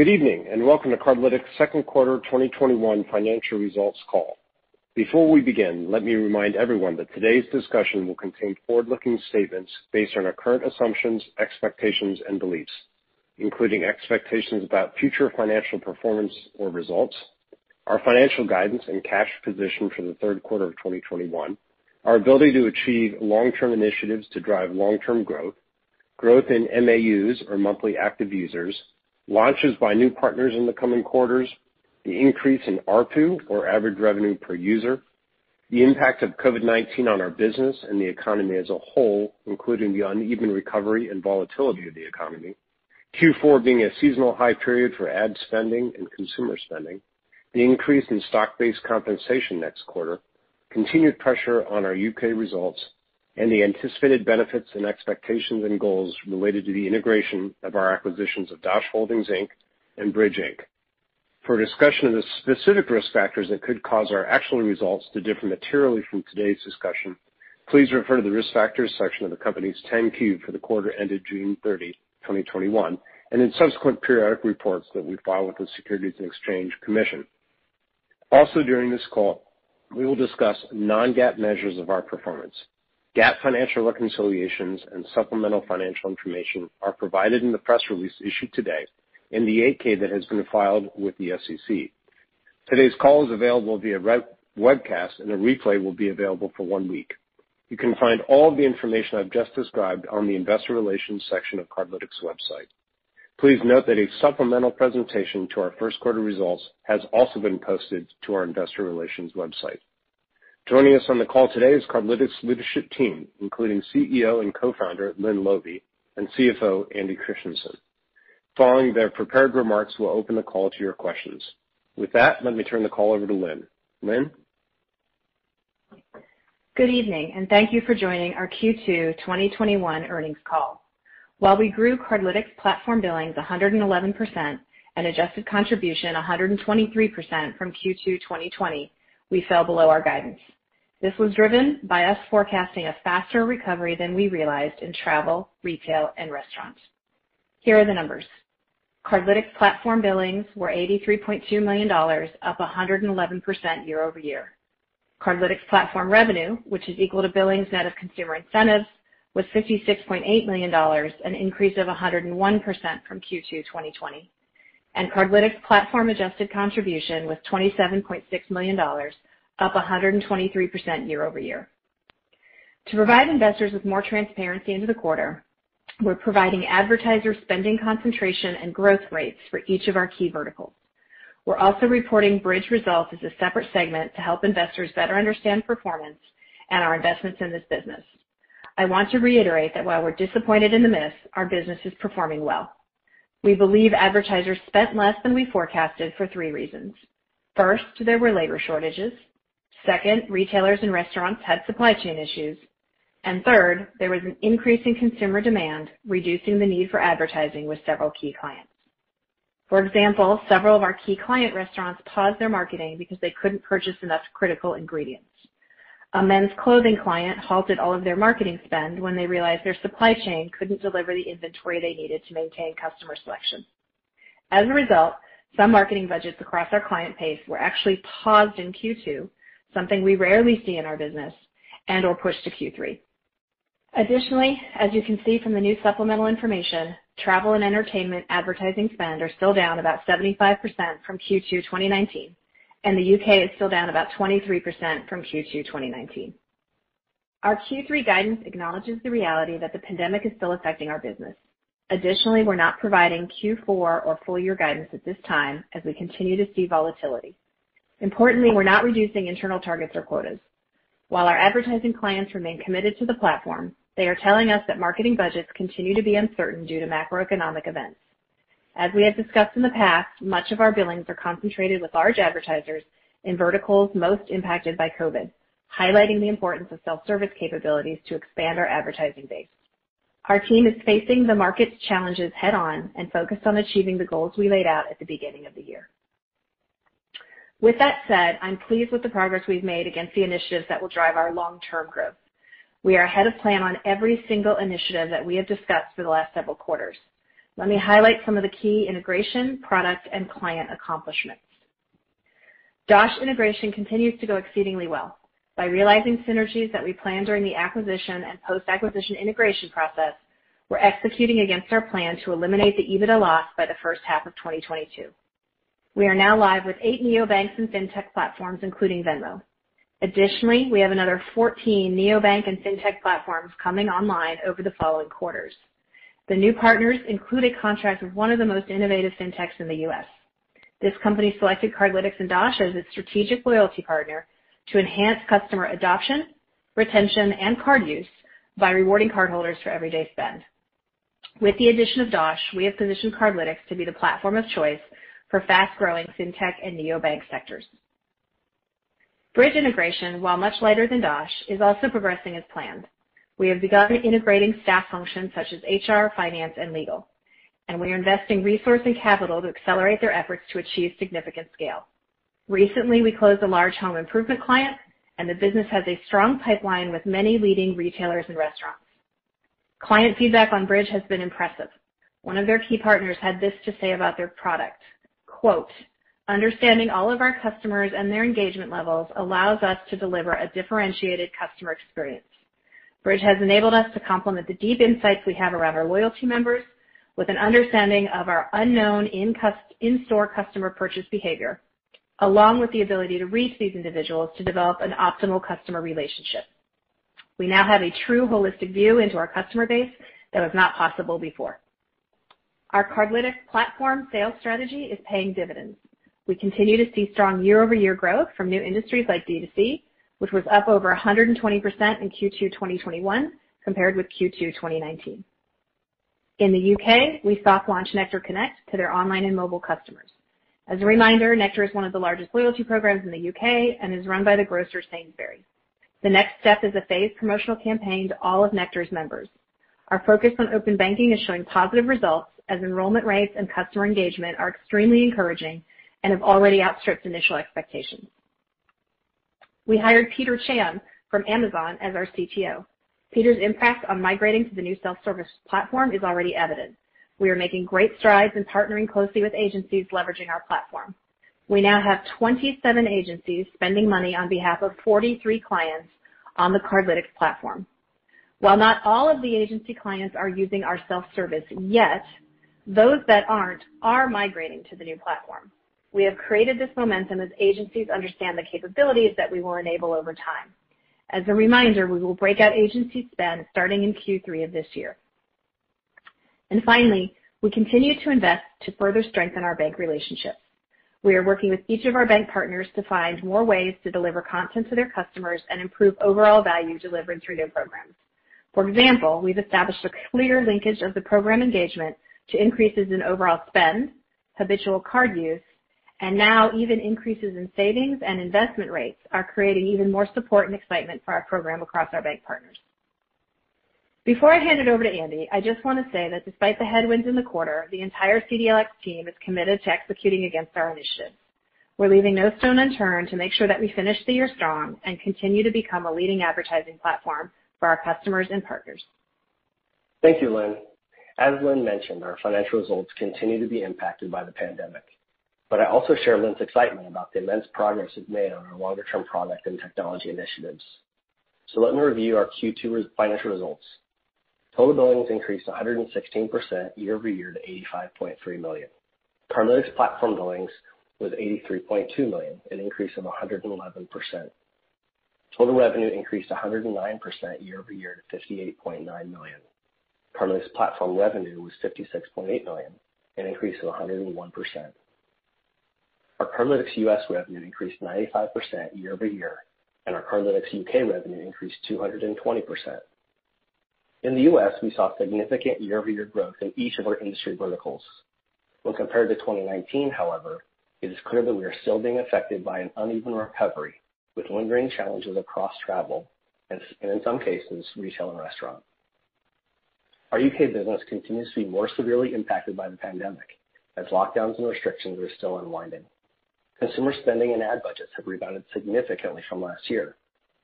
Good evening, and welcome to Cardlytics' second quarter 2021 financial results call. Before we begin, let me remind everyone that today's discussion will contain forward-looking statements based on our current assumptions, expectations, and beliefs, including expectations about future financial performance or results, our financial guidance and cash position for the third quarter of 2021, our ability to achieve long-term initiatives to drive long-term growth, growth in MAUs or monthly active users, launches by new partners in the coming quarters, the increase in ARPU or average revenue per user, the impact of COVID-19 on our business and the economy as a whole, including the uneven recovery and volatility of the economy, Q4 being a seasonal high period for ad spending and consumer spending, the increase in stock-based compensation next quarter, continued pressure on our U.K. results, and the anticipated benefits and expectations and goals related to the integration of our acquisitions of Dosh Holdings, Inc. and Bridg, Inc. For a discussion of the specific risk factors that could cause our actual results to differ materially from today's discussion, please refer to the Risk Factors section of the company's 10-Q for the quarter ended June 30, 2021, and in subsequent periodic reports that we file with the Securities and Exchange Commission. Also during this call, we will discuss non-GAAP measures of our performance. GAAP financial reconciliations and supplemental financial information are provided in the press release issued today in the 8-K that has been filed with the SEC. Today's call is available via webcast, and a replay will be available for one week. You can find all of the information I've just described on the investor relations section of Cardlytics' website. Please note that a supplemental presentation to our first quarter results has also been posted to our investor relations website. Joining us on the call today is Cardlytics' leadership team, including CEO and Co-founder, Lynne Laube, and CFO, Andy Christiansen. Following their prepared remarks, we'll open the call to your questions. With that, let me turn the call over to Lynne. Lynne? Good evening, and thank you for joining our Q2 2021 earnings call. While we grew Cardlytics platform billings 111% and adjusted contribution 123% from Q2 2020, we fell below our guidance. This was driven by us forecasting a faster recovery than we realized in travel, retail, and restaurants. Here are the numbers. Cardlytics platform billings were $83.2 million, up 111% year-over-year. Cardlytics platform revenue, which is equal to billings net of consumer incentives, was $56.8 million, an increase of 101% from Q2 2020. Cardlytics platform adjusted contribution was $27.6 million, up 123% year-over-year. To provide investors with more transparency into the quarter, we're providing advertiser spending concentration and growth rates for each of our key verticals. We're also reporting Bridg results as a separate segment to help investors better understand performance and our investments in this business. I want to reiterate that while we're disappointed in the miss, our business is performing well. We believe advertisers spent less than we forecasted for three reasons. First, there were labor shortages. Second, retailers and restaurants had supply chain issues. Third, there was an increase in consumer demand, reducing the need for advertising with several key clients. For example, several of our key client restaurants paused their marketing because they couldn't purchase enough critical ingredients. A men's clothing client halted all of their marketing spend when they realized their supply chain couldn't deliver the inventory they needed to maintain customer selection. As a result, some marketing budgets across our client base were actually paused in Q2, something we rarely see in our business, and/or pushed to Q3. Additionally, as you can see from the new supplemental information, travel and entertainment advertising spend are still down about 75% from Q2 2019, and the U.K. is still down about 23% from Q2 2019. Our Q3 guidance acknowledges the reality that the pandemic is still affecting our business. Additionally, we're not providing Q4 or full year guidance at this time as we continue to see volatility. Importantly, we're not reducing internal targets or quotas. While our advertising clients remain committed to the platform, they are telling us that marketing budgets continue to be uncertain due to macroeconomic events. As we have discussed in the past, much of our billings are concentrated with large advertisers in verticals most impacted by COVID, highlighting the importance of self-service capabilities to expand our advertising base. Our team is facing the market's challenges head on and focused on achieving the goals we laid out at the beginning of the year. With that said, I'm pleased with the progress we've made against the initiatives that will drive our long-term growth. We are ahead of plan on every single initiative that we have discussed for the last several quarters. Let me highlight some of the key integration, product, and client accomplishments. Dosh integration continues to go exceedingly well. By realizing synergies that we planned during the acquisition and post-acquisition integration process, we're executing against our plan to eliminate the EBITDA loss by the first half of 2022. We are now live with eight neobanks and fintech platforms, including Venmo. Additionally, we have another 14 neobank and fintech platforms coming online over the following quarters. The new partners include a contract with one of the most innovative fintechs in the U.S. This company selected Cardlytics and Dosh as its strategic loyalty partner to enhance customer adoption, retention, and card use by rewarding cardholders for everyday spend. With the addition of Dosh, we have positioned Cardlytics to be the platform of choice for fast-growing fintech and neobank sectors. Bridg integration, while much lighter than Dosh, is also progressing as planned. We have begun integrating staff functions such as HR, finance, and legal, and we are investing resource and capital to accelerate their efforts to achieve significant scale. Recently, we closed a large home improvement client, and the business has a strong pipeline with many leading retailers and restaurants. Client feedback on Bridg has been impressive. One of their key partners had this to say about their product, quote, "Understanding all of our customers and their engagement levels allows us to deliver a differentiated customer experience. Bridg has enabled us to complement the deep insights we have around our loyalty members with an understanding of our unknown in-store customer purchase behavior, along with the ability to reach these individuals to develop an optimal customer relationship. We now have a true holistic view into our customer base that was not possible before." Our Cardlytics platform sales strategy is paying dividends. We continue to see strong year-over-year growth from new industries like D2C, which was up over 120% in Q2 2021 compared with Q2 2019. In the U.K., we soft launched Nectar Connect to their online and mobile customers. As a reminder, Nectar is one of the largest loyalty programs in the U.K. and is run by the grocer Sainsbury's. The next step is a phased promotional campaign to all of Nectar's members. Our focus on open banking is showing positive results as enrollment rates and customer engagement are extremely encouraging and have already outstripped initial expectations. We hired Peter Chan from Amazon as our CTO. Peter's impact on migrating to the new self-service platform is already evident. We are making great strides in partnering closely with agencies leveraging our platform. We now have 27 agencies spending money on behalf of 43 clients on the Cardlytics platform. While not all of the agency clients are using our self-service yet, those that aren't are migrating to the new platform. We have created this momentum as agencies understand the capabilities that we will enable over time. As a reminder, we will break out agency spend starting in Q3 of this year. And finally, we continue to invest to further strengthen our bank relationships. We are working with each of our bank partners to find more ways to deliver content to their customers and improve overall value delivered through their programs. For example, we've established a clear linkage of the program engagement to increases in overall spend, habitual card use, and now even increases in savings and investment rates are creating even more support and excitement for our program across our bank partners. Before I hand it over to Andy, I just want to say that despite the headwinds in the quarter, the entire CDLX team is committed to executing against our initiatives. We're leaving no stone unturned to make sure that we finish the year strong and continue to become a leading advertising platform for our customers and partners. Thank you, Lynne. As Lynne mentioned, our financial results continue to be impacted by the pandemic. I also share Lynne's excitement about the immense progress we've made on our longer-term product and technology initiatives. So let me review our Q2 financial results. Total billings increased 116% year-over-year to 85.3 million. Cardlytics platform billings was 83.2 million, an increase of 111%. Total revenue increased 109% year-over-year to 58.9 million. Cardlytics platform revenue was 56.8 million, an increase of 101%. Our Cardlytics U.S. revenue increased 95% year-over-year, and our Cardlytics U.K. revenue increased 220%. In the U.S., we saw significant year-over-year growth in each of our industry verticals. When compared to 2019, however, it is clear that we are still being affected by an uneven recovery, with lingering challenges across travel and in some cases, retail and restaurant. Our U.K. business continues to be more severely impacted by the pandemic, as lockdowns and restrictions are still unwinding. Consumer spending and ad budgets have rebounded significantly from last year.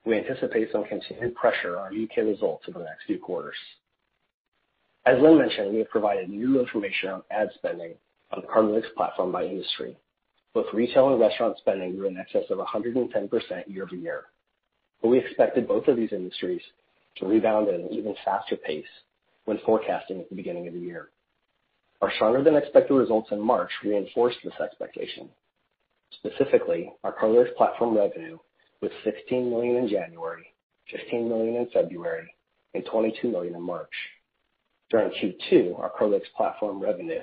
We anticipate some continued pressure on U.K. results over the next few quarters. As Lynne mentioned, we have provided new information on ad spending on the Cardlytics platform by industry. Both retail and restaurant spending grew in excess of 110% year-over-year. But we expected both of these industries to rebound at an even faster pace when forecasting at the beginning of the year. Our stronger than expected results in March reinforced this expectation. Specifically, our Cardlytics platform revenue was 16 million in January, 15 million in February, and 22 million in March. During Q2, our Cardlytics platform revenue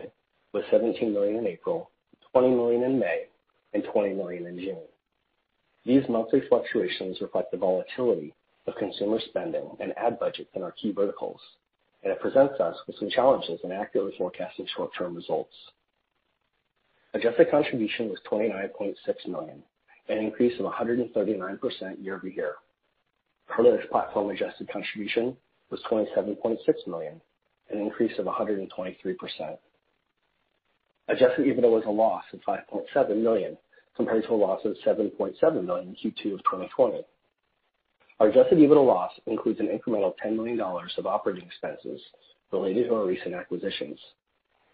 was 17 million in April, 20 million in May, and 20 million in June. These monthly fluctuations reflect the volatility of consumer spending and ad budgets in our key verticals, and it presents us with some challenges in accurately forecasting short-term results. Adjusted contribution was 29.6 million, an increase of 139% year-over-year. Cardlytics platform adjusted contribution was 27.6 million, an increase of 123%. Adjusted EBITDA was a loss of 5.7 million, compared to a loss of 7.7 million in Q2 of 2020. Our adjusted EBITDA loss includes an incremental $10 million of operating expenses related to our recent acquisitions.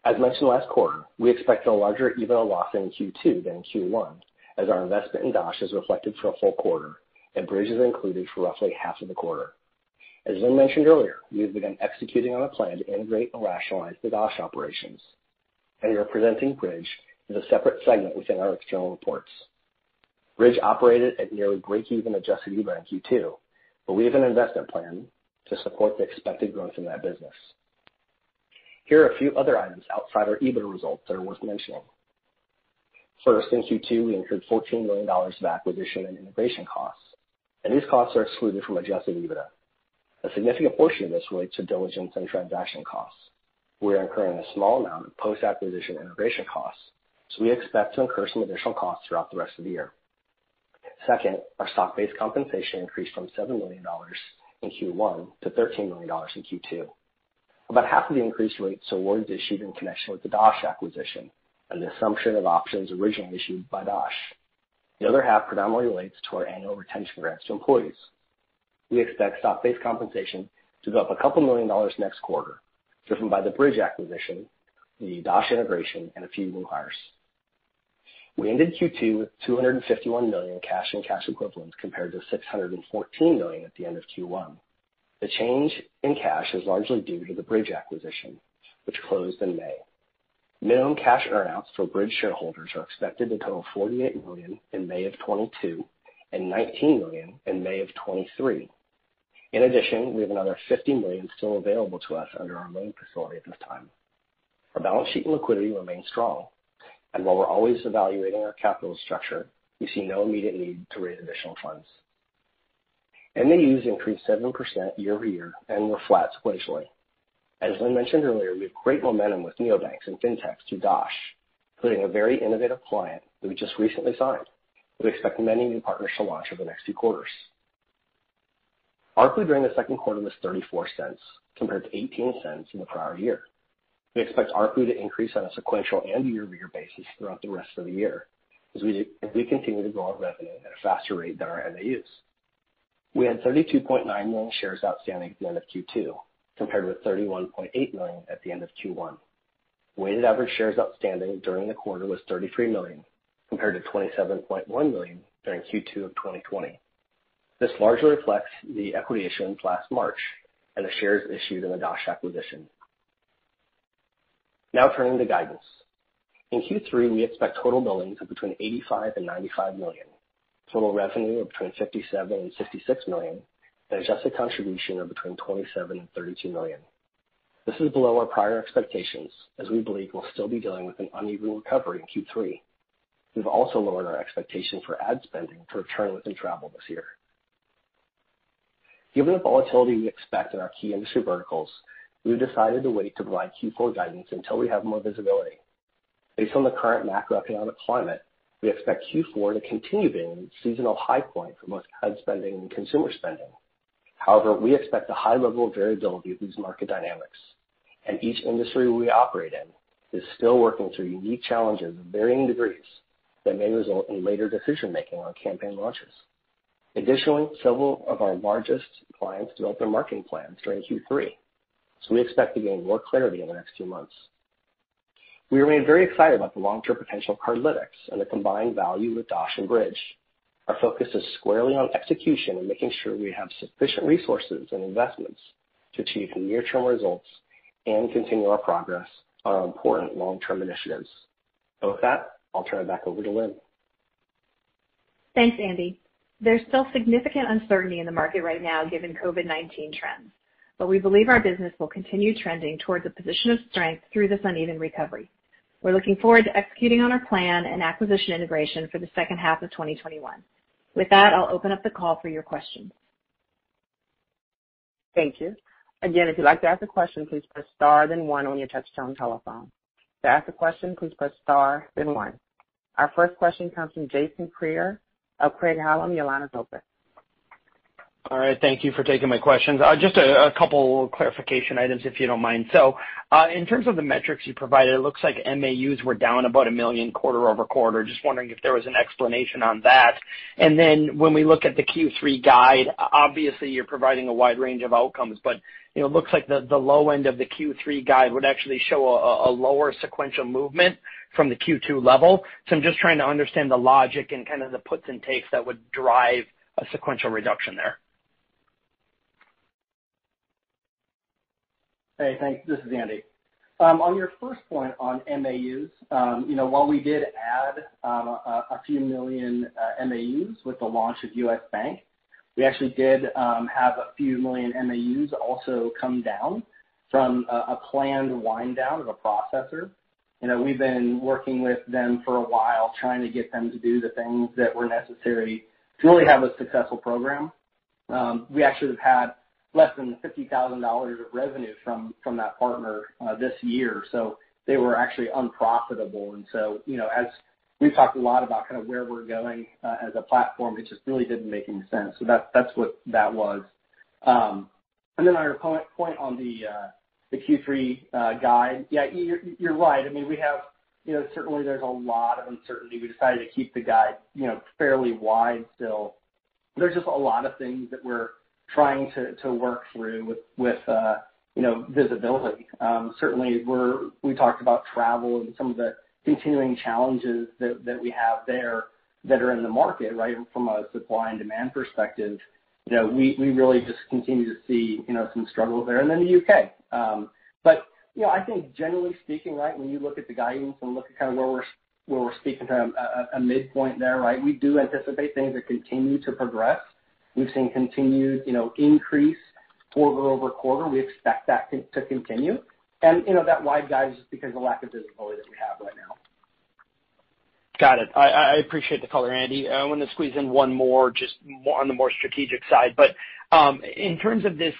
As mentioned last quarter, we expect a larger EBITDA loss in Q2 than in Q1, as our investment in Dosh is reflected for a full quarter, and Bridg is included for roughly half of the quarter. As Lynne mentioned earlier, we have begun executing on a plan to integrate and rationalize the Dosh operations, and we are presenting Bridg as a separate segment within our external reports. Bridg operated at nearly breakeven adjusted EBITDA in Q2, but we have an investment plan to support the expected growth in that business. Here are a few other items outside our EBITDA results that are worth mentioning. First, in Q2, we incurred $14 million of acquisition and integration costs, and these costs are excluded from adjusted EBITDA. A significant portion of this relates to diligence and transaction costs. We are incurring a small amount of post-acquisition integration costs, so we expect to incur some additional costs throughout the rest of the year. Second, our stock-based compensation increased from $7 million in Q1 to $13 million in Q2. About half of the increased rates awards issued in connection with the Dosh acquisition and the assumption of options originally issued by Dosh. The other half predominantly relates to our annual retention grants to employees. We expect stock-based compensation to go up a couple million dollars next quarter, driven by the Bridg acquisition, the Dosh integration, and a few new hires. We ended Q2 with 251 million cash and cash equivalents compared to 614 million at the end of Q1. The change in cash is largely due to the Bridg acquisition, which closed in May. Minimum cash earn-outs for Bridg shareholders are expected to total 48 million in May of 2022 and 19 million in May of 2023. In addition, we have another 50 million still available to us under our loan facility at this time. Our balance sheet and liquidity remain strong, and while we're always evaluating our capital structure, we see no immediate need to raise additional funds. MAUs increased 7% year-over-year and were flat sequentially. As Lynne mentioned earlier, we have great momentum with neobanks and fintechs through Dosh, including a very innovative client that we just recently signed. We expect many new partners to launch over the next few quarters. ARPU during the second quarter was $0.34 compared to $0.18 in the prior year. We expect ARPU to increase on a sequential and year-over-year basis throughout the rest of the year as we continue to grow our revenue at a faster rate than our MAUs. We had 32.9 million shares outstanding at the end of Q2, compared with 31.8 million at the end of Q1. Weighted average shares outstanding during the quarter was 33 million, compared to 27.1 million during Q2 of 2020. This largely reflects the equity issuance last March and the shares issued in the Dosh acquisition. Now turning to guidance. In Q3, we expect total billings of between $85 million and $95 million, total revenue of between $57 million and $66 million, and adjusted contribution of between $27 million and $32 million. This is below our prior expectations, as we believe we'll still be dealing with an uneven recovery in Q3. We've also lowered our expectation for ad spending to return within travel this year. Given the volatility we expect in our key industry verticals, we've decided to wait to provide Q4 guidance until we have more visibility. Based on the current macroeconomic climate, we expect Q4 to continue being the seasonal high point for both ad spending and consumer spending. However, we expect a high level of variability of these market dynamics, and each industry we operate in is still working through unique challenges of varying degrees that may result in later decision-making on campaign launches. Additionally, several of our largest clients developed their marketing plans during Q3. so we expect to gain more clarity in the next few months. We remain very excited about the long-term potential of Cardlytics and the combined value with Dosh and Bridg. Our focus is squarely on execution and making sure we have sufficient resources and investments to achieve near-term results and continue our progress on our important long-term initiatives. With that, I'll turn it back over to Lynne. Thanks, Andy. There's still significant uncertainty in the market right now given COVID-19 trends, but we believe our business will continue trending towards a position of strength through this uneven recovery. We're looking forward to executing on our plan and acquisition integration for the second half of 2021. With that, I'll open up the call for your questions. Thank you. Again, if you'd like to ask a question, please press star then one on your touchtone telephone. To ask a question, please press star then one. Our first question comes from Jason Kreyer of Craig-Hallum. Your line is open. All right. Thank you for taking my questions. Just a couple clarification items, if you don't mind. So uh in terms of the metrics you provided, it looks like MAUs were down about 1 million quarter-over-quarter. Just wondering if there was an explanation on that. And then when we look at the Q3 guide, obviously you're providing a wide range of outcomes, but it looks like the low end of the Q3 guide would actually show a lower sequential movement from the Q2 level. So I'm just trying to understand the logic and kind of the puts and takes that would drive a sequential reduction there. Hey, thanks. This is Andy. Um, on your first point on MAUs, um, you know, while we did add um, a few million uh, MAUs with the launch of U.S. Bank, we actually did have a few million MAUs also come down from a planned wind down of a processor. We've been working with them for a while, trying to get them to do the things that were necessary to really have a successful program. We actually have had less than $50,000 of revenue from that partner uh, this year, so they were actually unprofitable. And so, you know, as we've talked a lot about kind of where we're going uh, as a platform, it just really didn't make any sense. So that, that's what that was. Um, and On your point on the uh the Q3 uh, guide, yeah, you're right. I mean we have, you know, certainly there's a lot of uncertainty. We decided to keep the guide you know, fairly wide still. There's just a lot of things that we're trying to work through with visibility. Certainly, we talked about travel and some of the continuing challenges that we have there that are in the market, right? From a supply and demand perspective, you know, we really just continue to see some struggles there. And then the U.K. Um but you know I think generally speaking, right, when you look at the guidance and look at kind of where we're speaking to a midpoint there, right, we do anticipate things to continue to progress. We've seen continued you know, increase quarter-over-quarter. We expect that to continue. And, you know, that wide guide is just because of the lack of visibility that we have right now. Got it. I appreciate the color, Andy. I want to squeeze in one more, just on the more strategic side. But um in terms of this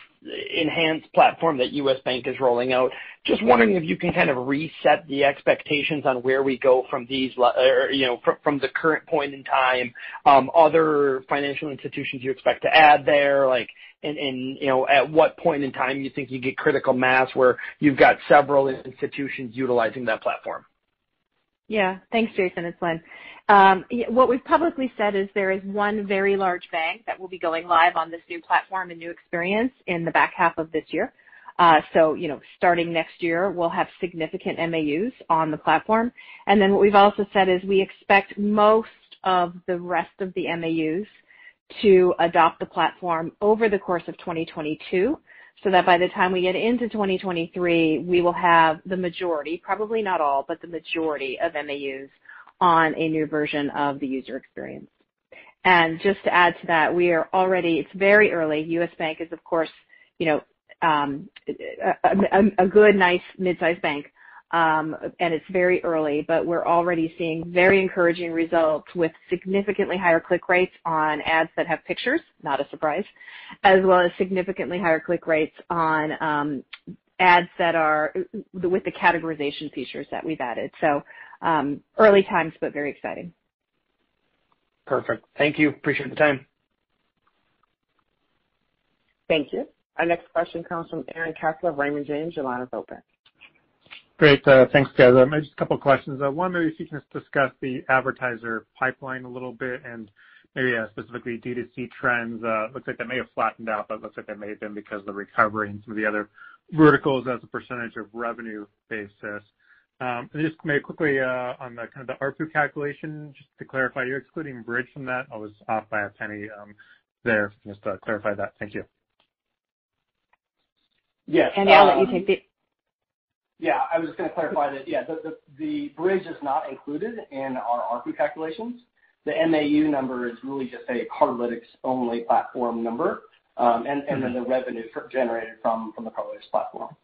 enhanced platform that U.S. Bank is rolling out, just wondering if you can kind of reset the expectations on where we go from these li you know, f from the current point in time, um other financial institutions you expect to add there, like and you know, at what point in time you think you get critical mass where you've got several institutions utilizing that platform? Yeah. Thanks, Jason. It's Lynne. What we've publicly said is there is one very large bank that will be going live on this new platform and new experience in the back half of this year. Uh so you know starting next year, we'll have significant MAUs on the platform. And then what we've also said is we expect most of the rest of the MAUs to adopt the platform over the course of 2022, so that by the time we get into 2023, we will have the majority, probably not all, but the majority of MAUs on a new version of the user experience. And just to add to that, we are already, it's very early. U.S. Bank is, of course, you know, um, a good, nice mid-sized bank. It's very early, but we're already seeing very encouraging results with significantly higher click rates on ads that have pictures, not a surprise, as well as significantly higher click rates on ads that are with the categorization features that we've added. So um early times, but very exciting. Perfect. Thank you. Appreciate the time. Thank you. Our next question comes from Aaron Kessler of Raymond James. Your line is open. Great. Uh, thanks, guys. Um, just a couple of questions. Uh, one, maybe if you can just discuss the advertiser pipeline a little bit and maybe uh, specifically D2C trends. Looks like they may have flattened out, but looks like that may have been because of the recovery and some of the other verticals as a percentage of revenue basis. Um, and just maybe quickly on the kind of the ARPU calculation, just to clarify, you're excluding Bridg from that? I was off by $0.01 um, there. Just to clarify that. Thank you. Yes. Andy, I'll let you take the. Yeah, I was just going to clarify that, yeah, the Bridg is not included in our ARPU calculations. The MAU number is really just a Cardlytics-only platform number, um, and then the mm-hmm. revenue generated from the Cardlytics platform.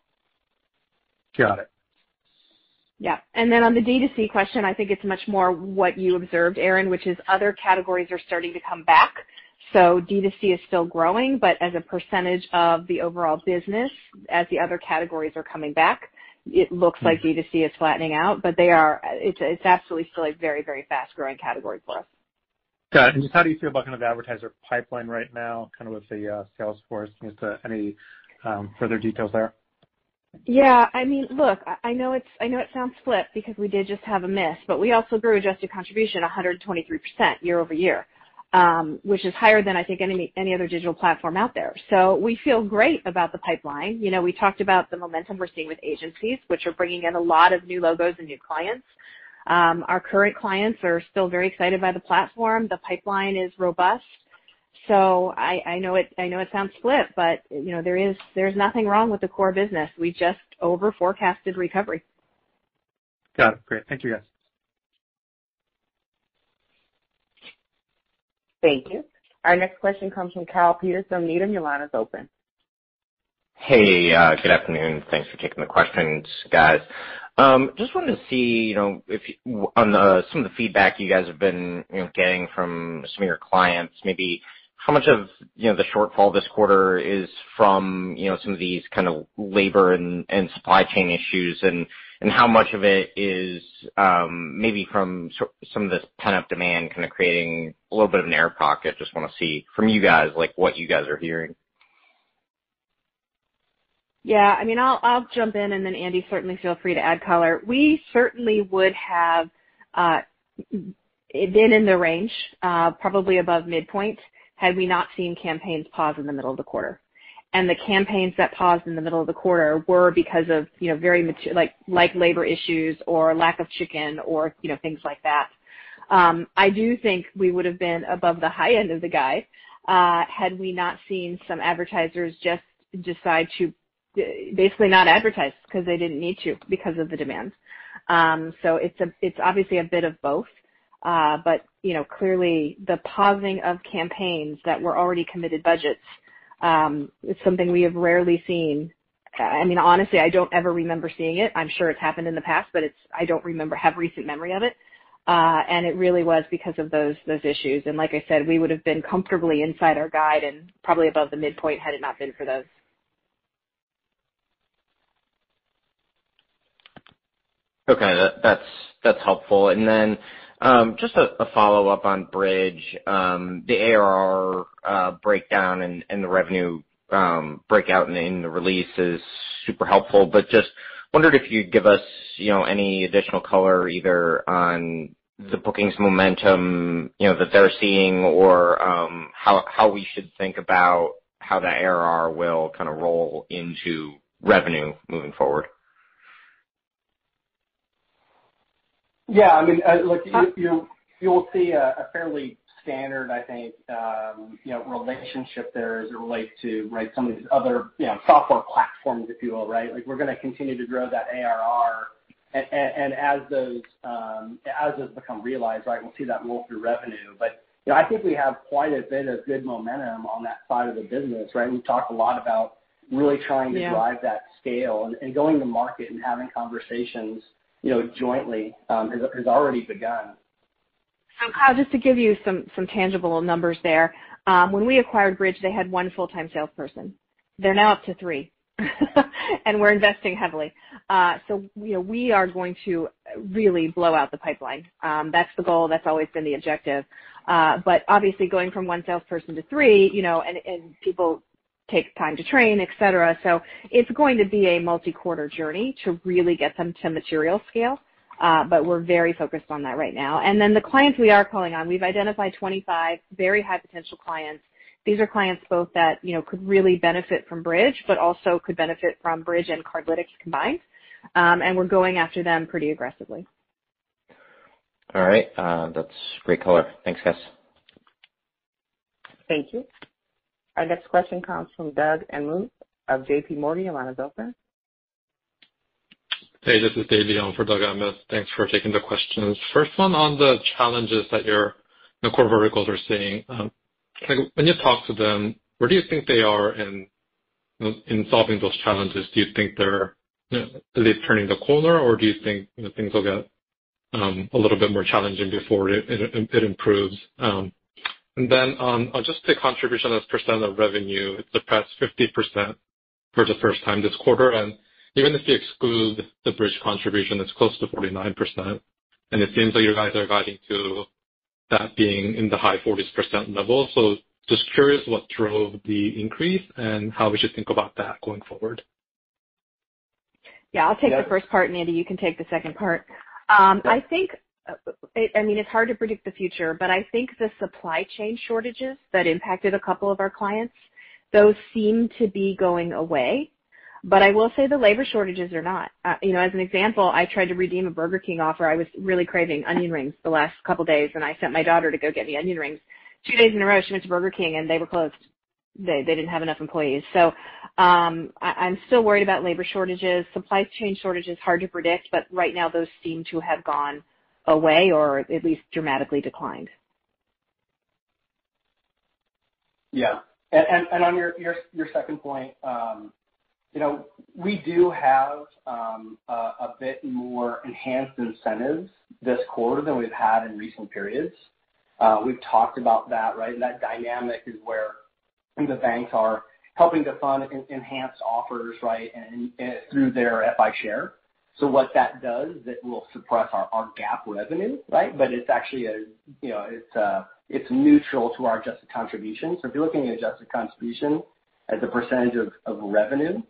Got it. Yeah. And then on the D2C question, I think it's much more what you observed, Aaron, which is other categories are starting to come back. So D2C is still growing, but as a percentage of the overall business, as the other categories are coming back, it looks like D2C is flattening out. But they are uh it's absolutely still a very very fast-growing category for us. Got it. Just how do you feel about kind of the advertiser pipeline right now, kind of with the sales force? Any further details there? Yeah. I mean look, I know it sounds flip because we did just have a miss, but we also grew adjusted contribution 123% year-over-year, Um, which is higher than I think any other digital platform out there. So we feel great about the pipeline. You know, we talked about the momentum we're seeing with agencies, which are bringing in a lot of new logos and new clients. Um, our current clients are still very excited by the platform. The pipeline is robust. So I I know it I know it sounds flip, but you know, there is there's nothing wrong with the core business. We just over-forecasted recovery. Got it. Great. Thank you, guys. Thank you. Our next question comes from Kyle Peterson, Needham. Your line is open. Hey, good afternoon. Thanks for taking the questions, guys. Um, just wanted to see you know, if w on some of the feedback you guys have been you know getting from some of your clients, maybe how much of you know the shortfall this quarter is from you know some of these kind of labor and supply chain issues, and how much of it is um maybe from some of this pent-up demand kind of creating a little bit of an air pocket? Just want to see from you guys, like what you guys are hearing. Yeah. I'll I'll jump in, and then Andy, certainly feel free to add color. We certainly would have uh, been in the range, uh probably above midpoint, had we not seen campaigns pause in the middle of the quarter. And the campaigns that paused in the middle of the quarter were because of you know very like like labor issues or lack of chicken or you know things like that. I do think we would've been above the high end of the guide, had we not seen some advertisers just decide to basically not advertise because they didn't need to because of the demand. Um so it's a it's obviously a bit of both. Uh but you know clearly the pausing of campaigns that were already committed budgets, is something we have rarely seen. I mean, honestly, I don't ever remember seeing it. I'm sure it's happened in the past, but I don't have recent memory of it. Uh and it really was because of those issues. And like I said, we would've been comfortably inside our guide and probably above the midpoint had it not been for those. Okay. That's helpful. Um, just a follow-up on Bridg. Um, the ARR uh, breakdown and the revenue um, breakout in the release is super helpful, but just wondered if you'd give us you know any additional color either on the bookings momentum you know that they're seeing or um how how we should think about how the ARR will kind of roll into revenue moving forward. Yeah. I mean, look, you'll see a fairly standard, I think, um, you know, relationship there as it relates to right, some of these other you know, software platforms, if you will, right? Like we're going to continue to grow that ARR, and as those um as those become realized, right, we'll see that roll through revenue. But you know, I think we have quite a bit of good momentum on that side of the business, right? We've talked a lot about really trying to drive that scale and going to market and having conversations jointly um, has already begun. So Kyle, just to give you some tangible numbers there. Um, when we acquired Bridg, they had one full-time salesperson. They're now up to three. and We're investing heavily. Uh, so, we are going to really blow out the pipeline. That's the goal. That's always been the objective. Uh but obviously going from one salesperson to three, you know, and people take time to train, et cetera. So it's going to be a multi-quarter journey to really get them to material scale. Uh, but we're very focused on that right now. And then the clients we are calling on, we've identified 25 very high potential clients These are clients both that you know could really benefit from Bridg, but also could benefit from Bridg and Cardlytics combined. Um, and we're going after them pretty aggressively. All right. Uh, that's great color. Thanks, guys. Thank you. Our next question comes from Doug Anmuth of JPMorgan. Your line is open. Hey, this is David on for Doug Anmuth. Thanks for taking the questions. First one on the challenges that your core verticals are seeing. Um, when you talk to them, where do you think they are in solving those challenges? Do you think they're at least turning the corner, or do you think things will get um, a little bit more challenging before it improves? Um, And then um, on adjusted contribution as percent of revenue, it's surpassed 50% for the first time this quarter. And even if you exclude the Bridg contribution, it's close to 49%. And it seems like you guys are guiding to that being in the high 40s% level. So just curious what drove the increase and how we should think about that going forward. Yeah, I'll take the first part, and Andy, you can take the second part. Um, I mean, it's hard to predict the future, but I think the supply chain shortages that impacted a couple of our clients, those seem to be going away. But I will say the labor shortages are not. You know, as an example, I tried to redeem a Burger King offer. I was really craving onion rings the last couple days, and I sent my daughter to go get me onion rings. Two days in a row, she went to Burger King, and they were closed. They they didn't have enough employees. So um I'm still worried about labor shortages. Supply chain shortages, hard to predict, but right now those seem to have gone or at least dramatically declined. Yeah. And and on your second point, um you know we do have a bit more enhanced incentives this quarter than we've had in recent periods. We've talked about that, right? That dynamic is where the banks are helping to fund enhanced offers, right, And through their FI Share. So what that does, it will suppress our GAAP revenue, right? But it's actually a you know it's uh it's neutral to our adjusted contribution. So if you're looking at adjusted contribution as a percentage of revenue,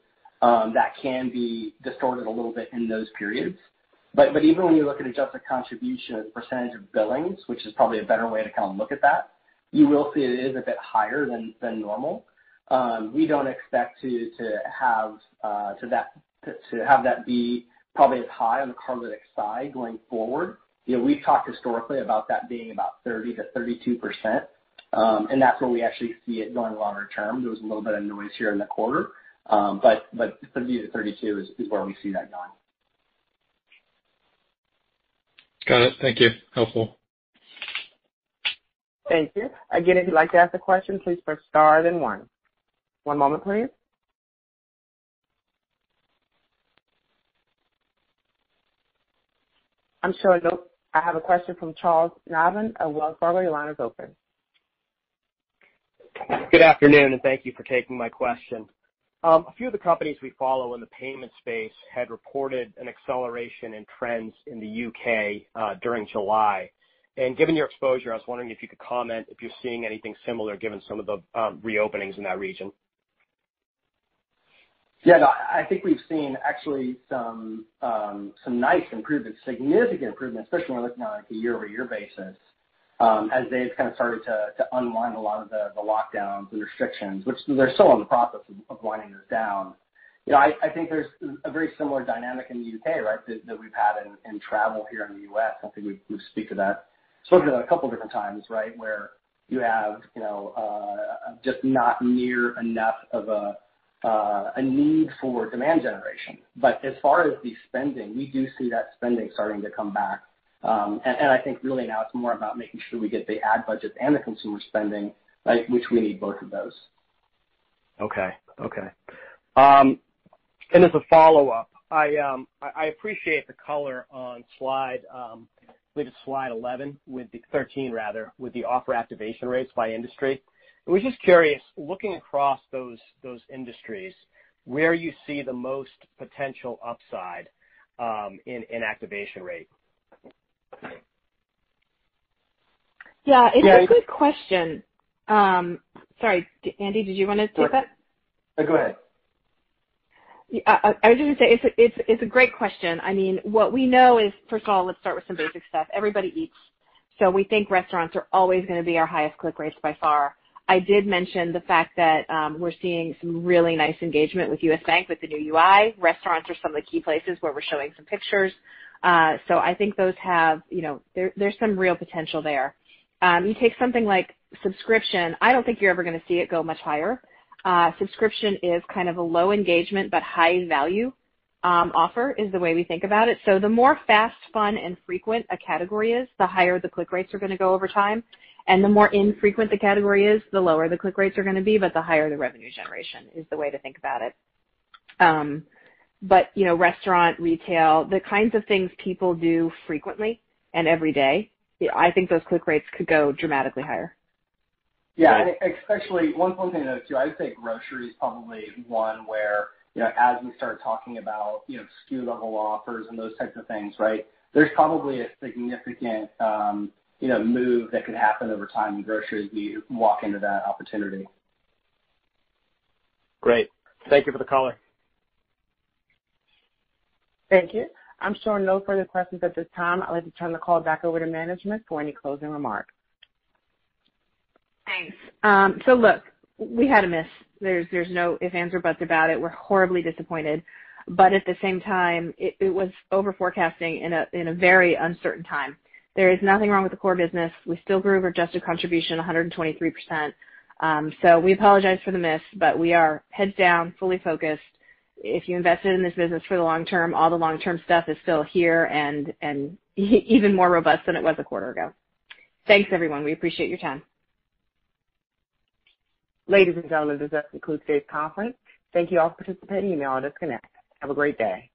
that can be distorted a little bit in those periods. Even when you look at adjusted contribution as a percentage of billings, which is probably a better way to kind of look at that, you will see it is a bit higher than normal. We don't expect to uh to have that be probably as high on the Cardlytics side going forward. You know, We've talked historically about that being about 30%-32%, um, and that's where we actually see it going longer term. There was a little bit of noise here in the quarter. Um, but 30%-32% is where we see that going. Got it. Thank you. Helpful. Thank you. Again, if you'd like to ask a question, please press star then one. One moment, please. I'm showing I have a question from Charles Nabhan of Wells Fargo. Your line is open. Good afternoon, and thank you for taking my question. Um, a few of the companies we follow in the payment space had reported an acceleration in trends in the U.K. Uh, during July. And given your exposure, I was wondering if you could comment if you're seeing anything similar given some of the um, reopenings in that region. Yeah, I think we've seen actually some some nice improvements, significant improvements, especially when we're looking on a year-over-year basis, as they've kind of started to to unwind a lot of the lockdowns and restrictions, which they're still in the process of winding this down. You know, I think there's a very similar dynamic in the U.K., right, that we've had in travel here in the U.S. I think we've spoken to that a couple different times, right, where you have you know, uh just not near enough of a need for demand generation. But as far as the spending, we do see that spending starting to come back. Um, and and I think really now it's more about making sure we get the ad budgets and the consumer spending, which we need both of those. Okay. Okay. Um, and as a follow-up, um, I appreciate the color on slide, I believe it's slide 11, 13 rather, with the offer activation rates by industry. I was just curious, looking across those industries, where you see the most potential upside um, in activation rate. Yeah, it's a good question. Um, sorry, Andy, did you want to take that? Go ahead. I was just going to say, it's a great question. I mean what we know is, first of all, let's start with some basic stuff. Everybody eats. So we think restaurants are always going to be our highest click rates by far. I did mention the fact that um, we're seeing some really nice engagement with U.S. Bank with the new UI. Restaurants are some of the key places where we're showing some pictures. Uh, so I think those have, you know, there there's some real potential there. Um, you take something like subscription, I don't think you're ever going to see it go much higher. Uh, subscription is kind of a low engagement but high value um, offer, is the way we think about it. So the more fast, fun, and frequent a category is, the higher the click rates are going to go over time. And the more infrequent the category is, the lower the click rates are going to be, but the higher the revenue generation is the way to think about it. Um, but, you know, restaurant, retail, the kinds of things people do frequently and every day, I think those click rates could go dramatically higher. Yeah. Especially one one thing note, too, I would say grocery is probably one where, you know, as we start talking about you know, SKU level offers and those types of things, right, there's probably a significant move that could happen over time in grocery as we walk into that opportunity. Great. Thank you for the color. Thank you. I'm showing no further questions at this time. I'd like to turn the call back over to management for any closing remarks. Thanks. Um so look, we had a miss. There's no ifs, ands, or buts about it. We're horribly disappointed. But at the same time, it was over-forecasting in a very uncertain time. There is nothing wrong with the core business. We still grew our adjusted contribution 123%. Um, so we apologize for the miss, but we are heads down, fully focused. If you invested in this business for the long term, all the long-term stuff is still here and even more robust than it was a quarter ago. Thanks, everyone. We appreciate your time. Ladies and gentlemen, this does conclude today's conference. Thank you all for participating. You may all disconnect. Have a great day.